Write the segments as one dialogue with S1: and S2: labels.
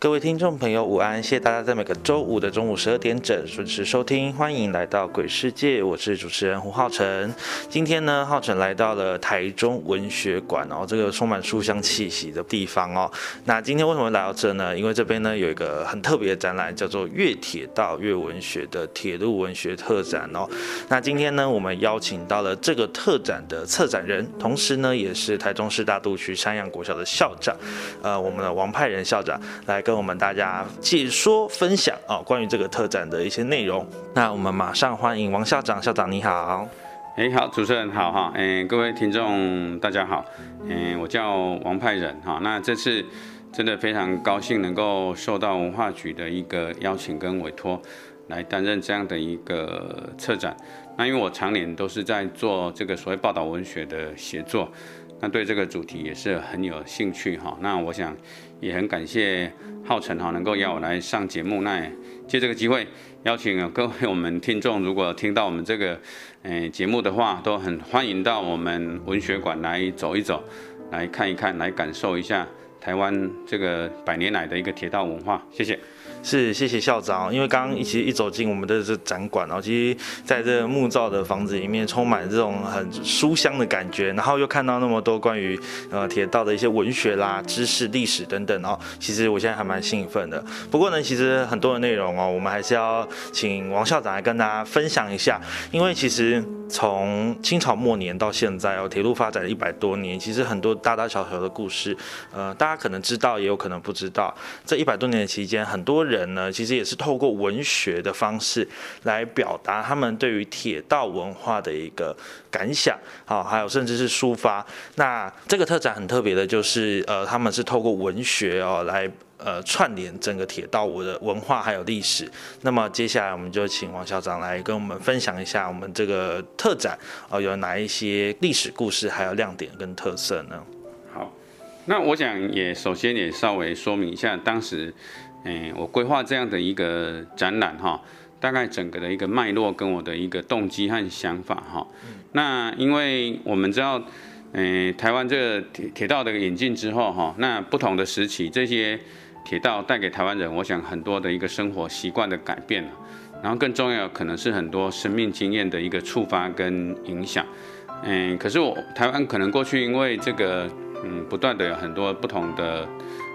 S1: 各位听众朋友，午安！谢谢大家在每个周五的中午十二点整准时收听，欢迎来到鬼世界，我是主持人胡浩辰。今天呢，浩辰来到了台中文学馆哦，这个充满书香气息的地方哦。那今天为什么来到这呢？因为这边呢有一个很特别的展览，叫做“越铁道越文学”的铁路文学特展哦。那今天呢，我们邀请到了这个特展的策展人，同时呢也是台中市大肚区山阳国小的校长，呃，我们的王派仁校长来跟我们大家解说分享啊，关于这个特展的一些内容。那我们马上欢迎王校长，校长你好。
S2: 哎，好，主持人好哈。哎，各位听众大家好。哎，我叫王派仁哈。那这次真的非常高兴能够受到文化局的一个邀请跟委托，来担任这样的一个策展。那因为我常年都是在做这个所谓报道文学的写作，那对这个主题也是很有兴趣哈。那我想。也很感谢浩辰哈，能够邀我来上节目。那借这个机会邀请各位我们听众，如果听到我们这个诶节目的话，都很欢迎到我们文学馆来走一走，来看一看，来感受一下台湾这个百年来的一个铁道文化。谢谢。
S1: 是，谢谢校长。因为刚刚一起一走进我们的这展馆哦，其实在这木造的房子里面，充满这种很书香的感觉，然后又看到那么多关于呃铁道的一些文学啦、知识、历史等等哦，其实我现在还蛮兴奋的。不过呢，其实很多的内容哦，我们还是要请王校长来跟大家分享一下，因为其实。从清朝末年到现在哦，铁路发展了一百多年，其实很多大大小小的故事，呃，大家可能知道，也有可能不知道。这一百多年的期间，很多人呢，其实也是透过文学的方式来表达他们对于铁道文化的一个感想，好，还有甚至是抒发。那这个特展很特别的就是，呃，他们是透过文学哦来。呃，串联整个铁道我的文化还有历史。那么接下来我们就请王校长来跟我们分享一下我们这个特展啊有哪一些历史故事，还有亮点跟特色呢？
S2: 好，那我想也首先也稍微说明一下，当时，嗯，我规划这样的一个展览哈，大概整个的一个脉络跟我的一个动机和想法哈。那因为我们知道，嗯，台湾这个铁铁道的引进之后哈，那不同的时期这些。铁道带给台湾人，我想很多的一个生活习惯的改变了，然后更重要可能是很多生命经验的一个触发跟影响。嗯，可是我台湾可能过去因为这个，嗯，不断的有很多不同的，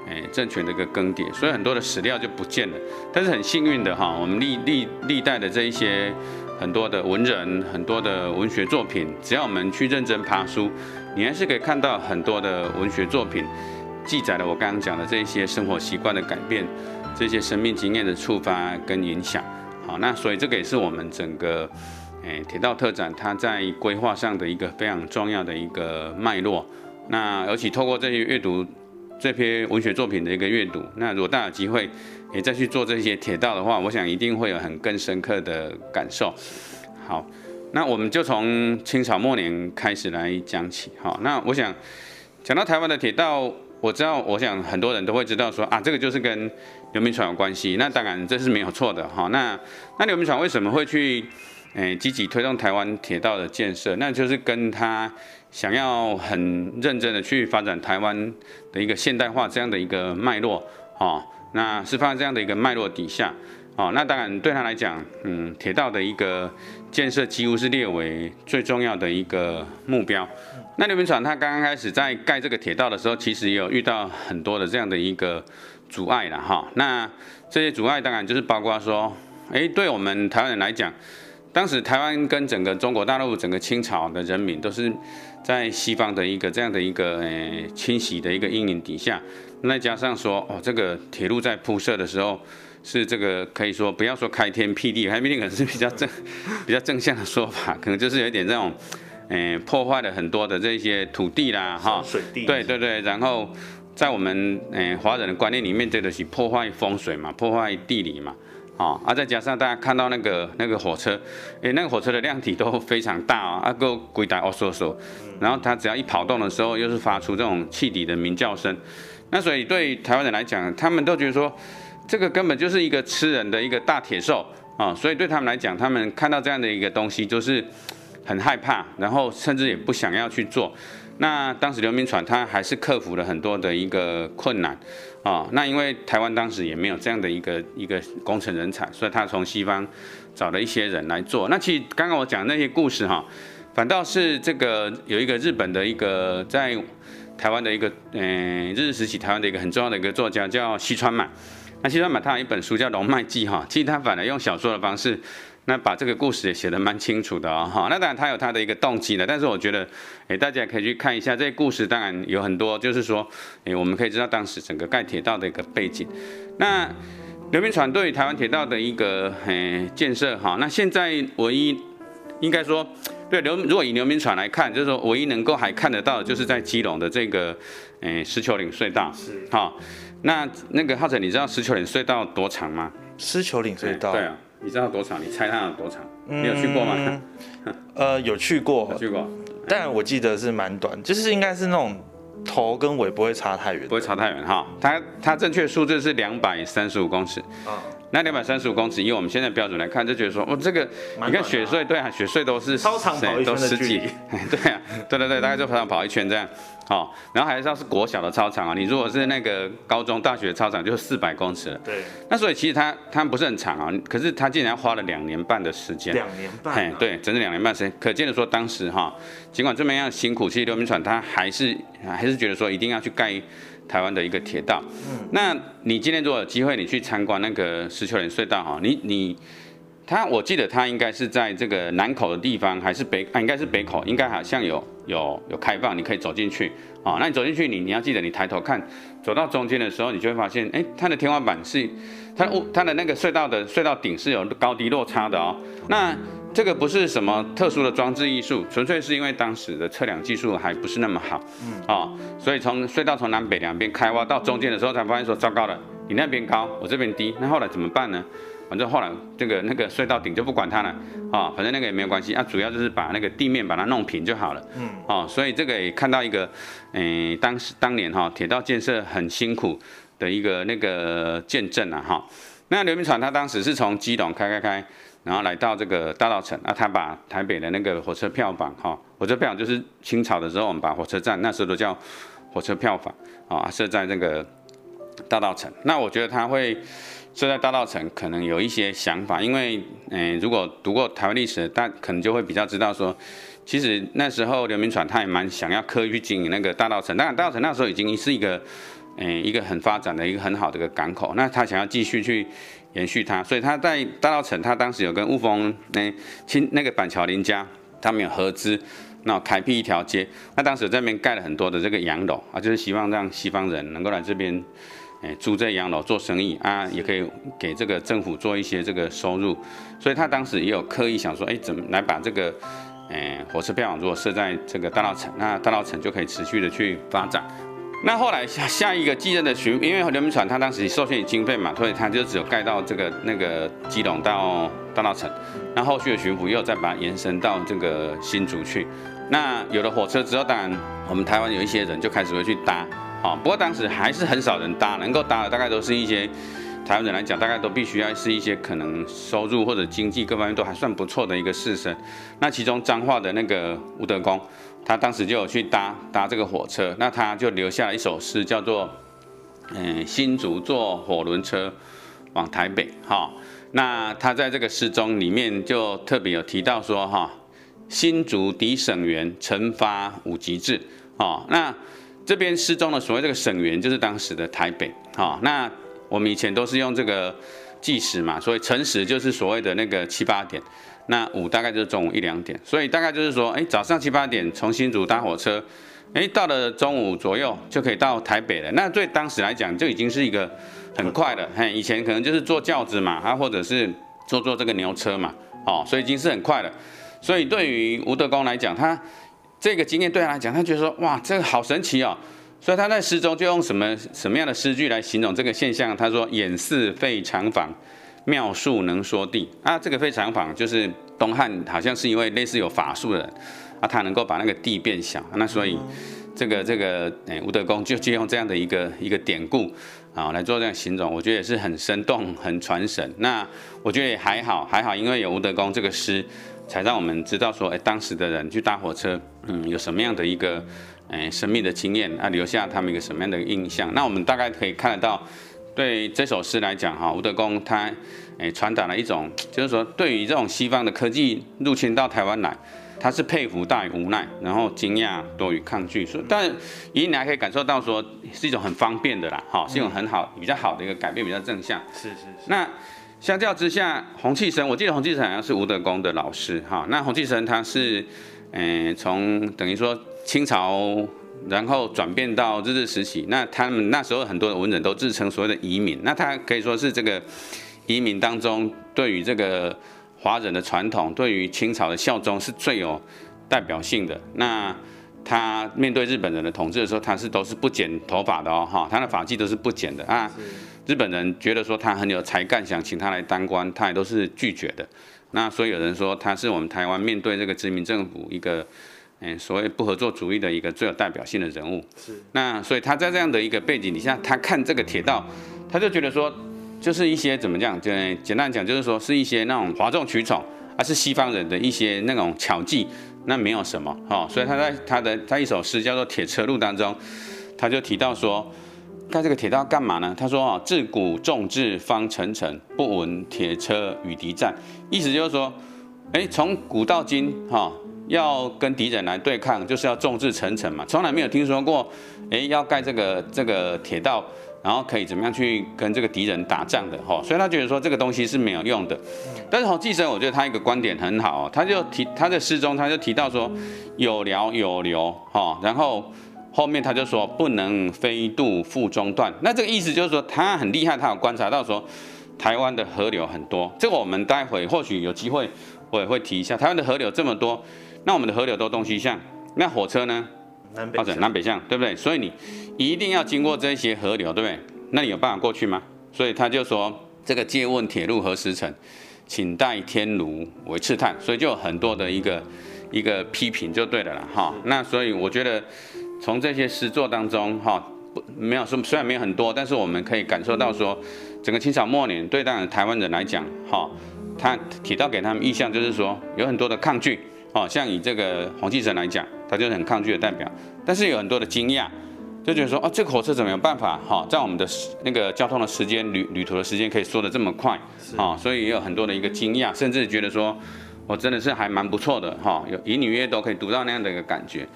S2: 诶，政权的一个更迭，所以很多的史料就不见了。但是很幸运的哈，我们历历历代的这一些很多的文人，很多的文学作品，只要我们去认真爬书，你还是可以看到很多的文学作品。记载了我刚刚讲的这些生活习惯的改变，这些生命经验的触发跟影响。好，那所以这个也是我们整个诶铁道特展它在规划上的一个非常重要的一个脉络。那而且透过这些阅读这篇文学作品的一个阅读，那如果大家有机会也再去做这些铁道的话，我想一定会有很更深刻的感受。好，那我们就从清朝末年开始来讲起。好，那我想讲到台湾的铁道。我知道，我想很多人都会知道说啊，这个就是跟刘铭传有关系。那当然这是没有错的哈。那那刘铭传为什么会去诶积极推动台湾铁道的建设？那就是跟他想要很认真的去发展台湾的一个现代化这样的一个脉络哦。那是放在这样的一个脉络底下哦。那当然对他来讲，嗯，铁道的一个建设几乎是列为最重要的一个目标。那刘铭传他刚刚开始在盖这个铁道的时候，其实也有遇到很多的这样的一个阻碍了哈。那这些阻碍当然就是包括说，哎，对我们台湾人来讲，当时台湾跟整个中国大陆整个清朝的人民都是在西方的一个这样的一个呃侵袭的一个阴影底下，再加上说哦，这个铁路在铺设的时候是这个可以说不要说开天辟地，开天辟地可能是比较正 比较正向的说法，可能就是有一点这种。诶，破坏了很多的这些土地啦，哈，
S1: 水地，
S2: 对对对，然后在我们诶华人的观念里面，这都是破坏风水嘛，破坏地理嘛，啊，啊，再加上大家看到那个那个火车，诶，那个火车的量体都非常大啊，啊个鬼大哦嗖嗖，然后它只要一跑动的时候，又是发出这种汽笛的鸣叫声，那所以对台湾人来讲，他们都觉得说，这个根本就是一个吃人的一个大铁兽啊，所以对他们来讲，他们看到这样的一个东西，就是。很害怕，然后甚至也不想要去做。那当时刘铭传他还是克服了很多的一个困难啊。那因为台湾当时也没有这样的一个一个工程人才，所以他从西方找了一些人来做。那其实刚刚我讲那些故事哈，反倒是这个有一个日本的一个在台湾的一个嗯日日时期台湾的一个很重要的一个作家叫西川满。那西川满他有一本书叫《龙脉记》哈，其实他反而用小说的方式。那把这个故事也写得蛮清楚的哦，哈，那当然他有他的一个动机的，但是我觉得，哎，大家可以去看一下这些故事，当然有很多，就是说，哎，我们可以知道当时整个盖铁道的一个背景。那刘铭传对台湾铁道的一个哎建设，哈，那现在唯一应该说，对刘如果以刘铭传来看，就是说唯一能够还看得到，就是在基隆的这个哎石球岭隧道，
S1: 是，
S2: 哈，那那个浩辰，你知道石球岭隧道多长吗？
S1: 石球岭隧道，
S2: 对啊。你知道多长？你猜它有多长？你有去过吗？
S1: 呃，有去过，
S2: 去过，
S1: 但我记得是蛮短，就是应该是那种头跟尾不会差太远，
S2: 不会差太远哈。它它正确数字是两百三十五公尺。啊。那两百三十五公尺，以我们现在标准来看，就觉得说，哦，这个你看雪隧，对啊，雪隧都是
S1: 超长跑一圈的距离，
S2: 对啊，对对对，大概就跑上跑一圈这样，好，然后还是要是国小的操场啊，你如果是那个高中、大学操场，就是四百公尺了，
S1: 对，
S2: 那所以其实它它不是很长啊，可是它竟然花了两年半的时间，
S1: 两年半，哎，
S2: 对，整整两年半时间，可见的说，当时哈，尽管这么样辛苦，其实刘铭传他还是还是觉得说一定要去盖。台湾的一个铁道，嗯，那你今天如果有机会，你去参观那个石丘岭隧道哈，你你，他我记得他应该是在这个南口的地方，还是北啊？应该是北口，应该好像有有有开放，你可以走进去啊。那你走进去，你你要记得，你抬头看，走到中间的时候，你就会发现，哎，它的天花板是它的它的那个隧道的隧道顶是有高低落差的哦。那这个不是什么特殊的装置艺术，纯粹是因为当时的测量技术还不是那么好，嗯啊，所以从隧道从南北两边开挖到中间的时候，才发现说糟糕了，你那边高，我这边低，那后来怎么办呢？反正后来这个那个隧道顶就不管它了，啊，反正那个也没有关系，啊，主要就是把那个地面把它弄平就好了，嗯哦，所以这个也看到一个，诶，当时当年哈铁道建设很辛苦的一个那个见证啊哈。那刘明传他当时是从基隆开开开。然后来到这个大道城，那他把台北的那个火车票房，哈，火车票就是清朝的时候，我们把火车站那时候都叫火车票房，啊，设在那个大道城。那我觉得他会设在大道城，可能有一些想法，因为，嗯，如果读过台湾历史，大可能就会比较知道说，其实那时候刘铭传他也蛮想要刻意去经营那个大道城，当然大道城那时候已经是一个，嗯，一个很发展的一个很好的一个港口，那他想要继续去。延续它，所以他在大稻城，他当时有跟雾峰那亲那个板桥林家，他们有合资，那开辟一条街，那当时这边盖了很多的这个洋楼啊，就是希望让西方人能够来这边，哎，租这洋楼做生意啊，也可以给这个政府做一些这个收入，所以他当时也有刻意想说，哎，怎么来把这个，哎，火车票如果设在这个大稻城，那大稻城就可以持续的去发展。那后来下下一个继任的巡，因为刘铭传他当时受限于经费嘛，所以他就只有盖到这个那个基隆到大稻城，那后续的巡抚又再把它延伸到这个新竹去。那有了火车之后，当然我们台湾有一些人就开始会去搭，好，不过当时还是很少人搭，能够搭的大概都是一些台湾人来讲，大概都必须要是一些可能收入或者经济各方面都还算不错的一个士绅。那其中彰化的那个吴德公。他当时就有去搭搭这个火车，那他就留下了一首诗，叫做“嗯，新竹坐火轮车往台北”哈。那他在这个诗中里面就特别有提到说哈，新竹抵省员，陈发五级制哦。那这边诗中的所谓这个省员，就是当时的台北哈。那我们以前都是用这个计时嘛，所以辰时就是所谓的那个七八点。那五大概就是中午一两点，所以大概就是说，哎，早上七八点从新竹搭火车，哎，到了中午左右就可以到台北了。那对当时来讲，就已经是一个很快的，嘿，以前可能就是坐轿子嘛，啊，或者是坐坐这个牛车嘛，哦，所以已经是很快了。所以对于吴德公来讲，他这个经验对他来讲，他觉得说，哇，这个好神奇哦。所以他在诗中就用什么什么样的诗句来形容这个现象？他说：“眼似废长坊，妙术能说地。”啊，这个非常坊就是东汉好像是一位类似有法术的人啊，他能够把那个地变小。那所以这个这个诶吴德公就借用这样的一个一个典故啊来做这样形容，我觉得也是很生动、很传神。那我觉得也还好，还好，因为有吴德公这个诗，才让我们知道说，哎，当时的人去搭火车，嗯，有什么样的一个。哎，生命的经验啊，留下他们一个什么样的印象？那我们大概可以看得到，对这首诗来讲，哈，吴德公他诶传达了一种，就是说对于这种西方的科技入侵到台湾来，他是佩服大于无奈，然后惊讶多于抗拒。所以，但以你还可以感受到说是一种很方便的啦，哈，是一种很好比较好的一个改变，比较正向。
S1: 是是是。
S2: 那相较之下，洪气生，我记得洪气生好像是吴德公的老师，哈，那洪气生他是，嗯，从等于说。清朝，然后转变到日治时期，那他们那时候很多的文人都自称所谓的移民，那他可以说是这个移民当中对于这个华人的传统，对于清朝的效忠是最有代表性的。那他面对日本人的统治的时候，他是都是不剪头发的哦，哈，他的发髻都是不剪的啊。日本人觉得说他很有才干，想请他来当官，他也都是拒绝的。那所以有人说他是我们台湾面对这个殖民政府一个。嗯，所谓不合作主义的一个最有代表性的人物，
S1: 是
S2: 那所以他在这样的一个背景底下，他看这个铁道，他就觉得说，就是一些怎么讲，就简单讲，就是说是一些那种哗众取宠，而是西方人的一些那种巧技，那没有什么哦。所以他在他的他一首诗叫做《铁车路》当中，他就提到说，盖这个铁道干嘛呢？他说啊，自古重志方沉沉，不闻铁车与敌战。意思就是说，哎，从古到今哈。要跟敌人来对抗，就是要众志成城嘛，从来没有听说过，哎，要盖这个这个铁道，然后可以怎么样去跟这个敌人打仗的哈，所以他觉得说这个东西是没有用的。但是洪继生，我觉得他一个观点很好，他就提他在诗中他就提到说有辽有流哈，然后后面他就说不能飞渡复中断，那这个意思就是说他很厉害，他有观察到说台湾的河流很多，这个我们待会或许有机会我也会提一下，台湾的河流这么多。那我们的河流都东西向，那火车呢？
S1: 南北
S2: 南北向，对不对？所以你一定要经过这些河流，对不对？那你有办法过去吗？所以他就说，这个借问铁路何时成，请待天炉为刺探。所以就有很多的一个一个批评就对了啦，哈。那所以我觉得从这些诗作当中，哈，不没有说虽然没有很多，但是我们可以感受到说，整个清朝末年对当然台湾人来讲，哈，他提到给他们印象就是说有很多的抗拒。哦，像以这个洪继成来讲，他就是很抗拒的代表，但是有很多的惊讶，就觉得说，哦，这个火车怎么有办法？哈，在我们的那个交通的时间、旅旅途的时间可以缩的这么快，啊，所以也有很多的一个惊讶，甚至觉得说，我真的是还蛮不错的，哈，有以女约都可以读到那样的一个感觉。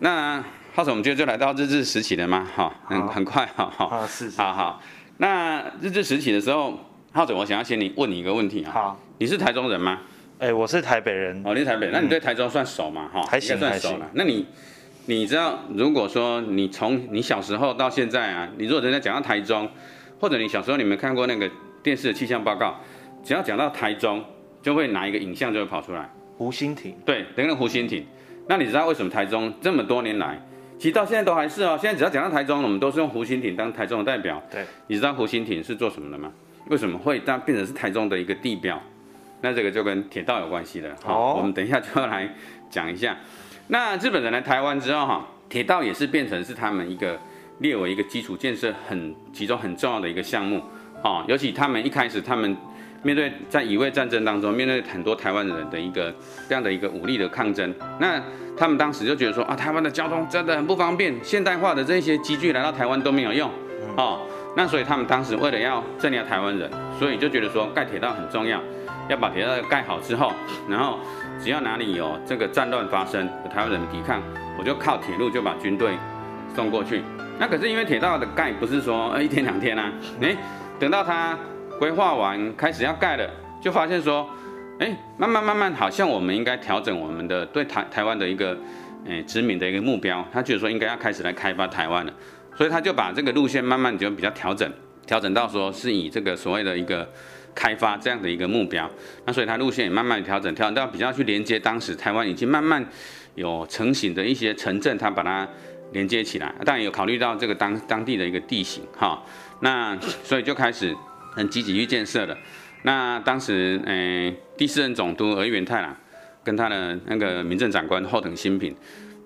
S2: 那浩总，我们今天就来到日治时期的吗？哈，很很快，哈，
S1: 好，是，
S2: 好好。那日治时期的时候，浩总，我想要先你问你一个问题啊，
S1: 好，
S2: 你是台中人吗？
S1: 哎，我是台北人
S2: 哦，你是台北，那你对台中算熟嘛？哈，
S1: 还行，
S2: 算熟了。那你，你知道，如果说你从你小时候到现在啊，你如果人家讲到台中，或者你小时候你们看过那个电视的气象报告，只要讲到台中，就会拿一个影像就会跑出来，
S1: 湖心亭。
S2: 对，等个湖心亭。那你知道为什么台中这么多年来，其实到现在都还是哦，现在只要讲到台中，我们都是用湖心亭当台中的代表。
S1: 对，
S2: 你知道湖心亭是做什么的吗？为什么会当变成是台中的一个地标？那这个就跟铁道有关系了，好，我们等一下就要来讲一下。那日本人来台湾之后，哈，铁道也是变成是他们一个列为一个基础建设很其中很重要的一个项目，哈，尤其他们一开始他们面对在乙未战争当中，面对很多台湾人的一个这样的一个武力的抗争，那他们当时就觉得说啊，台湾的交通真的很不方便，现代化的这些机具来到台湾都没有用，哦，那所以他们当时为了要镇压台湾人，所以就觉得说盖铁道很重要。要把铁道盖好之后，然后只要哪里有这个战乱发生，有台湾人抵抗，我就靠铁路就把军队送过去。那可是因为铁道的盖不是说呃一天两天啊，哎，等到他规划完开始要盖了，就发现说哎，慢慢慢慢，好像我们应该调整我们的对台台湾的一个，诶，殖民的一个目标。他觉得说应该要开始来开发台湾了，所以他就把这个路线慢慢就比较调整，调整到说是以这个所谓的一个开发这样的一个目标。那所以他路线也慢慢调整，调整到比较去连接当时台湾已经慢慢有成型的一些城镇，他把它连接起来。当然有考虑到这个当当地的一个地形，哈，那所以就开始很积极去建设了。那当时，诶，第四任总督儿元太郎跟他的那个民政长官后藤新平，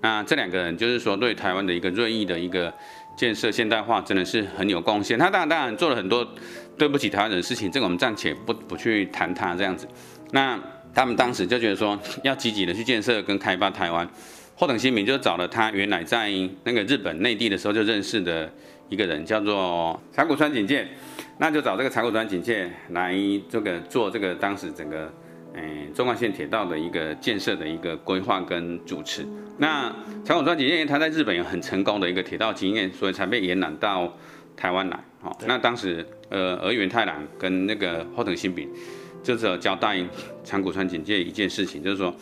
S2: 那这两个人就是说对台湾的一个锐意的一个建设现代化，真的是很有贡献。他当然当然做了很多对不起台湾人的事情，这个我们暂且不不去谈他这样子。那他们当时就觉得说要积极的去建设跟开发台湾，后藤新民就找了他原来在那个日本内地的时候就认识的一个人，叫做长谷川景介。那就找这个财务端警戒来这个做这个当时整个诶中环线铁道的一个建设的一个规划跟主持。那财务端警戒他在日本有很成功的一个铁道经验，所以才被延揽到台湾来。好，那当时呃儿元太郎跟那个后藤新平就是有交代长谷川警戒一件事情，就是说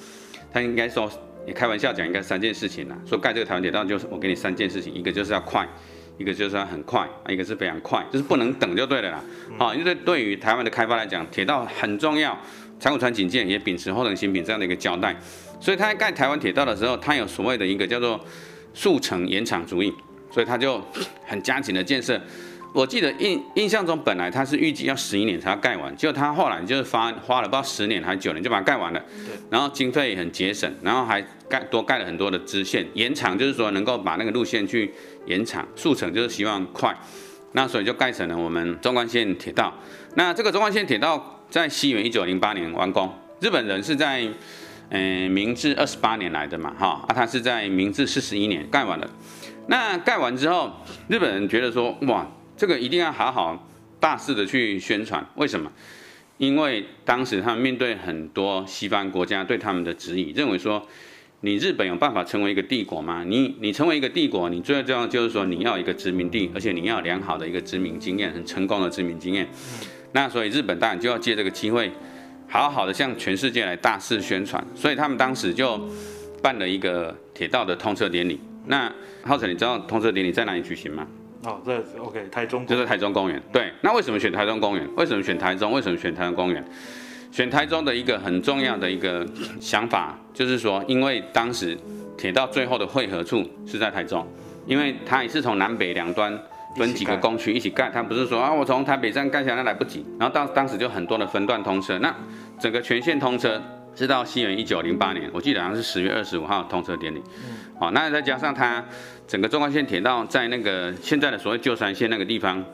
S2: 他应该说也开玩笑讲应该三件事情啦，说盖这个台湾铁道就是我给你三件事情，一个就是要快。一个就是要很快，一个是非常快，就是不能等就对了啦。好，因为对于台湾的开发来讲，铁道很重要。长谷川警戒也秉持后藤新品这样的一个交代，所以他在盖台湾铁道的时候，他有所谓的一个叫做速成延长主义，所以他就很加紧的建设。我记得印印象中，本来他是预计要十一年才要盖完，结果他后来就是花花了不知道十年还是九年就把它盖完了。然后经费也很节省，然后还盖多盖了很多的支线延长，就是说能够把那个路线去延长，速成就是希望快。那所以就盖成了我们中关线铁道。那这个中关线铁道在西元一九零八年完工，日本人是在嗯明治二十八年来的嘛，哈啊，他是在明治四十一年盖完了。那盖完之后，日本人觉得说哇。这个一定要好好大肆的去宣传，为什么？因为当时他们面对很多西方国家对他们的质疑，认为说你日本有办法成为一个帝国吗？你你成为一个帝国，你最重要就是说你要一个殖民地，而且你要良好的一个殖民经验，很成功的殖民经验。那所以日本当然就要借这个机会，好好的向全世界来大肆宣传。所以他们当时就办了一个铁道的通车典礼。那浩辰，你知道通车典礼在哪里举行吗？
S1: 哦，这 OK，台中
S2: 就是台中公园。对，那为什么选台中公园？为什么选台中？为什么选台中公园？选台中的一个很重要的一个想法，就是说，因为当时铁道最后的汇合处是在台中，因为它也是从南北两端分几个工区一起盖，他不是说啊，我从台北站盖起来来不及，然后当当时就很多的分段通车，那整个全线通车是到西元一九零八年，我记得好像是十月二十五号通车典礼。好，那再加上它。整个中关线铁道在那个现在的所谓旧山线那个地方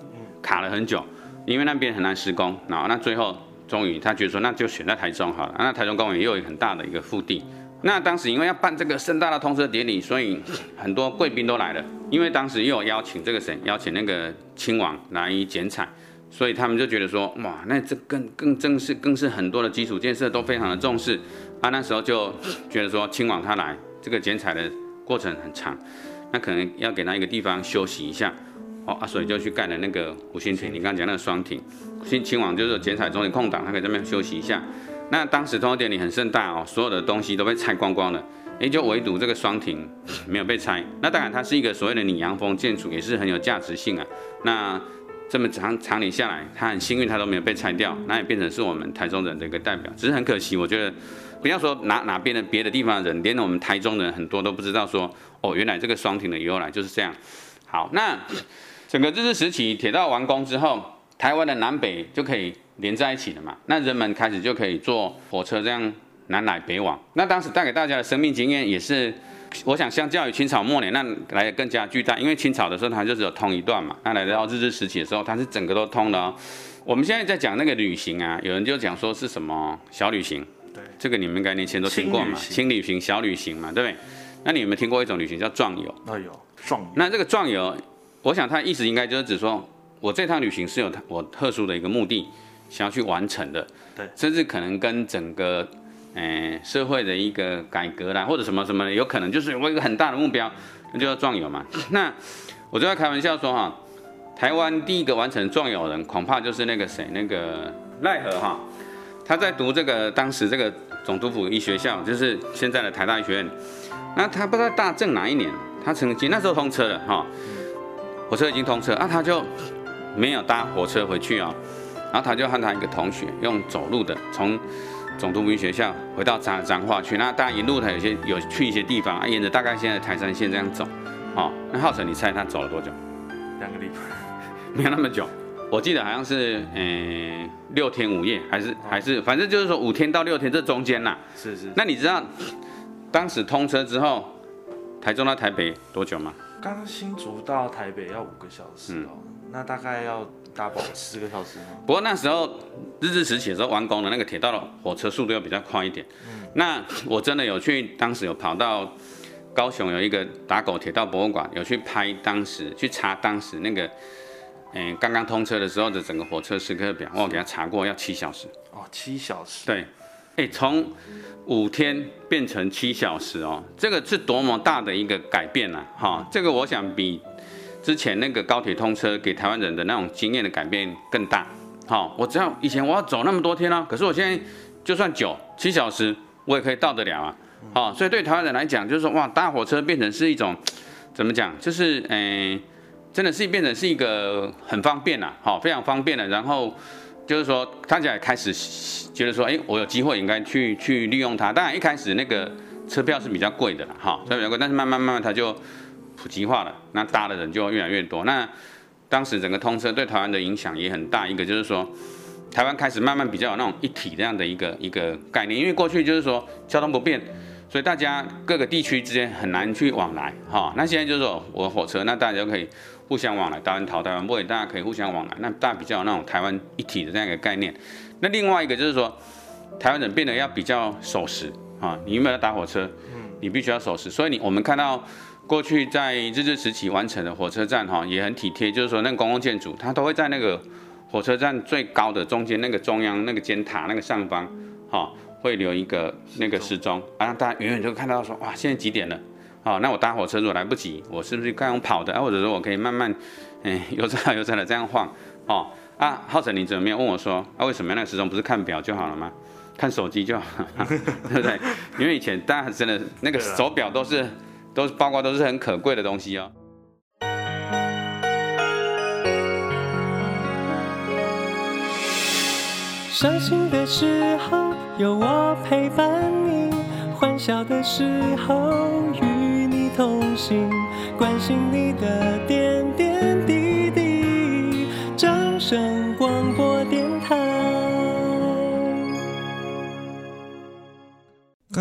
S2: 卡了很久，因为那边很难施工，然后那最后终于他觉得说那就选在台中好了，那台中公园又有很大的一个腹地。那当时因为要办这个盛大的通车典礼，所以很多贵宾都来了，因为当时又有邀请这个谁，邀请那个亲王来剪彩，所以他们就觉得说哇，那这更更正式，更是很多的基础建设都非常的重视。啊，那时候就觉得说亲王他来这个剪彩的过程很长。那可能要给他一个地方休息一下，哦啊，所以就去盖了那个五星亭。你刚刚讲那个双亭，新亲王就是剪彩中间空档，他可以在那边休息一下。那当时通车典礼很盛大哦，所有的东西都被拆光光了，也就唯独这个双亭没有被拆。那当然它是一个所谓的拟洋风建筑，也是很有价值性啊。那这么长长年下来，他很幸运他都没有被拆掉，那也变成是我们台中人的一个代表。只是很可惜，我觉得不要说哪哪边的别的地方的人，连我们台中人很多都不知道说。哦，原来这个双亭的由来就是这样。好，那整个日治时期铁道完工之后，台湾的南北就可以连在一起的嘛？那人们开始就可以坐火车这样南来北往。那当时带给大家的生命经验也是，我想相较于清朝末年那来的更加巨大。因为清朝的时候它就只有通一段嘛，那来到日治时期的时候，它是整个都通的哦。我们现在在讲那个旅行啊，有人就讲说是什么小旅行，
S1: 对，
S2: 这个你们应该年前都听过嘛，轻旅行、小旅行嘛，对不对？那你有没有听过一种旅行叫壮游？
S1: 那有壮游。
S2: 那这个壮游，我想它意思应该就是指说，我这趟旅行是有我特殊的一个目的，想要去完成的。
S1: 对。
S2: 甚至可能跟整个，诶社会的一个改革啦，或者什么什么的，有可能就是我一个很大的目标，那就要壮游嘛。那我就在开玩笑说哈，台湾第一个完成壮游人，恐怕就是那个谁，那个奈何哈。他在读这个当时这个总督府医学校，就是现在的台大医学院。那他不知道大正哪一年，他曾经那时候通车了哈，火车已经通车啊，他就没有搭火车回去啊，然后他就和他一个同学用走路的从总督府医学校回到彰彰化去。那大家一路他有些有去一些地方啊，沿着大概现在台山线这样走，哦，那浩辰你猜他走了多久？
S3: 两个礼拜，
S2: 没有那么久。我记得好像是，嗯，六天五夜，还是还是，反正就是说五天到六天这中间呐。
S3: 是是。
S2: 那你知道当时通车之后，台中到台北多久吗？
S3: 刚新竹到台北要五个小时哦，那大概要搭宝十个小时吗？
S2: 不过那时候日治时期的时候完工的那个铁道的火车速度要比较快一点。嗯。那我真的有去，当时有跑到高雄有一个打狗铁道博物馆，有去拍当时去查当时那个。嗯，刚刚通车的时候的整个火车时刻表，我给他查过，要七小时。
S3: 哦，七小时。
S2: 对，哎，从五天变成七小时哦，这个是多么大的一个改变啊！哈，这个我想比之前那个高铁通车给台湾人的那种经验的改变更大。好，我只要以前我要走那么多天啊，可是我现在就算九七小时，我也可以到得了啊。好，所以对台湾人来讲，就是说哇，搭火车变成是一种怎么讲？就是嗯。真的是变成是一个很方便啦，好，非常方便的。然后就是说，大家也开始觉得说，哎，我有机会应该去去利用它。当然一开始那个车票是比较贵的啦，哈，车票贵，但是慢慢慢慢它就普及化了，那搭的人就越来越多。那当时整个通车对台湾的影响也很大，一个就是说，台湾开始慢慢比较有那种一体这样的一个一个概念，因为过去就是说交通不便。所以大家各个地区之间很难去往来，哈。那现在就是说我火车，那大家就可以互相往来，台湾逃台湾不会，大家可以互相往来，那大家比较有那种台湾一体的这样一个概念。那另外一个就是说，台湾人变得要比较守时，啊，你有没有搭火车？嗯，你必须要守时。所以你我们看到过去在日治时期完成的火车站，哈，也很体贴，就是说那公共建筑，它都会在那个火车站最高的中间那个中央那个尖塔那个上方，哈。会留一个那个时钟，啊，大家远远就看到说，哇，现在几点了？好，那我搭火车如果来不及，我是不是该用跑的？啊，或者说我可以慢慢，哎，悠哉悠哉的这样晃，哦，啊，浩辰，你怎么没有问我说，啊，为什么那个时钟不是看表就好了吗？看手机就好了，对不对？因为以前大家真的那个手表都是，都是包括都是很可贵的东西哦。
S4: 伤心的时候有我陪伴你，欢笑的时候与你同行，关心你的点点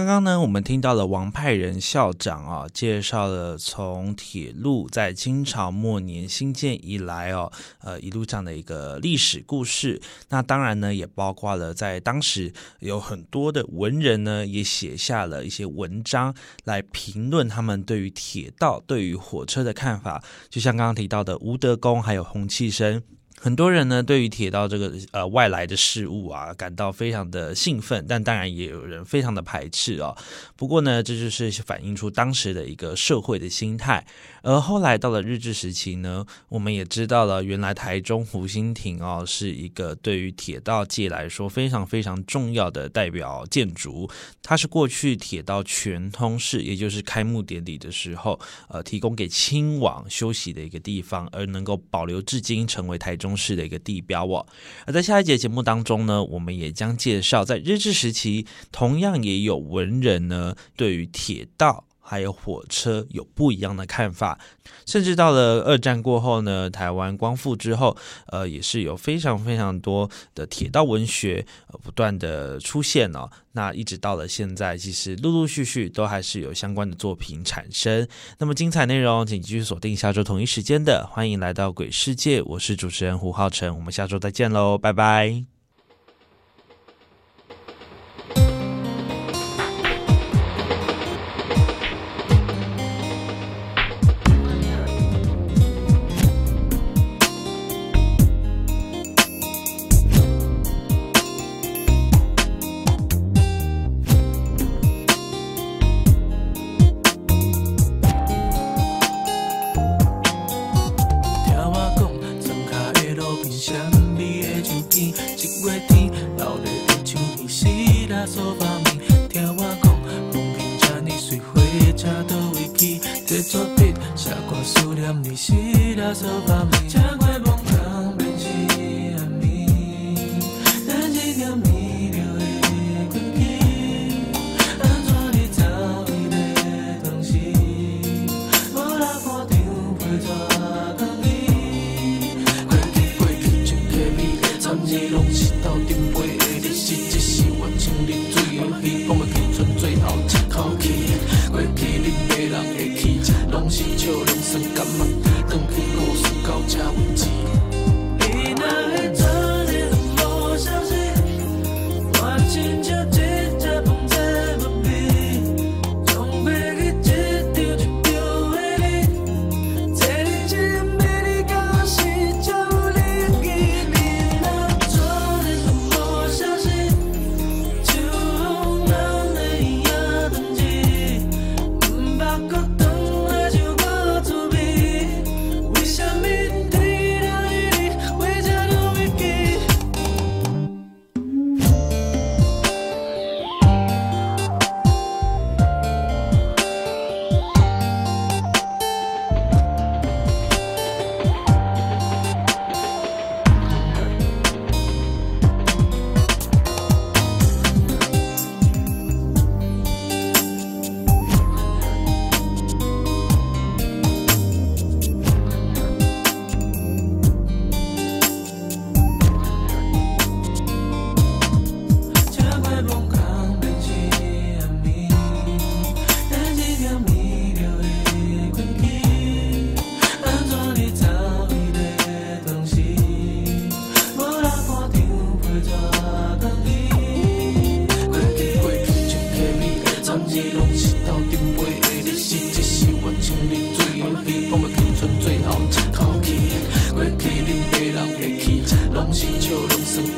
S1: 刚刚呢，我们听到了王派仁校长啊，介绍了从铁路在清朝末年兴建以来哦，呃一路上的一个历史故事。那当然呢，也包括了在当时有很多的文人呢，也写下了一些文章来评论他们对于铁道、对于火车的看法。就像刚刚提到的吴德功，还有洪弃生。很多人呢，对于铁道这个呃外来的事物啊，感到非常的兴奋，但当然也有人非常的排斥哦。不过呢，这就是反映出当时的一个社会的心态。而后来到了日治时期呢，我们也知道了，原来台中湖心亭哦，是一个对于铁道界来说非常非常重要的代表建筑。它是过去铁道全通式，也就是开幕典礼的时候，呃，提供给亲王休息的一个地方，而能够保留至今，成为台中。市的一个地标哦，而在下一节节目当中呢，我们也将介绍在日治时期，同样也有文人呢，对于铁道还有火车有不一样的看法，甚至到了二战过后呢，台湾光复之后，呃，也是有非常非常多的铁道文学呃不断的出现哦。那一直到了现在，其实陆陆续续都还是有相关的作品产生。那么精彩内容，请继续锁定下周同一时间的《欢迎来到鬼世界》，我是主持人胡浩辰，我们下周再见喽，拜拜。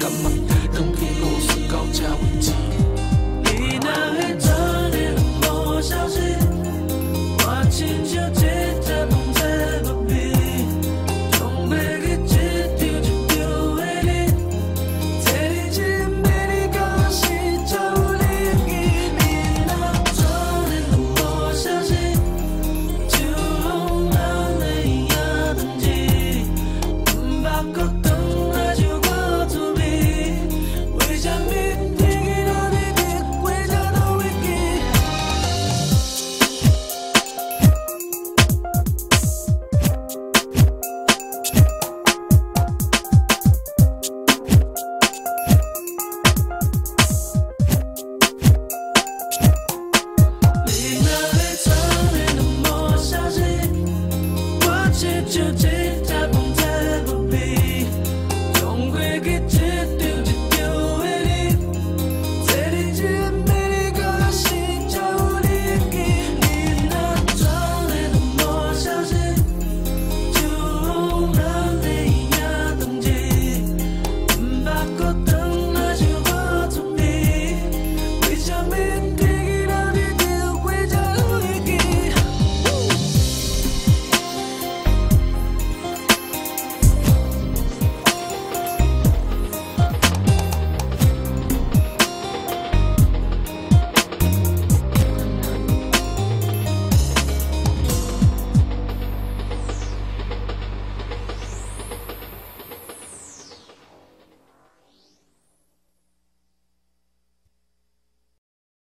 S5: 恁爸人的气，拢是笑这就这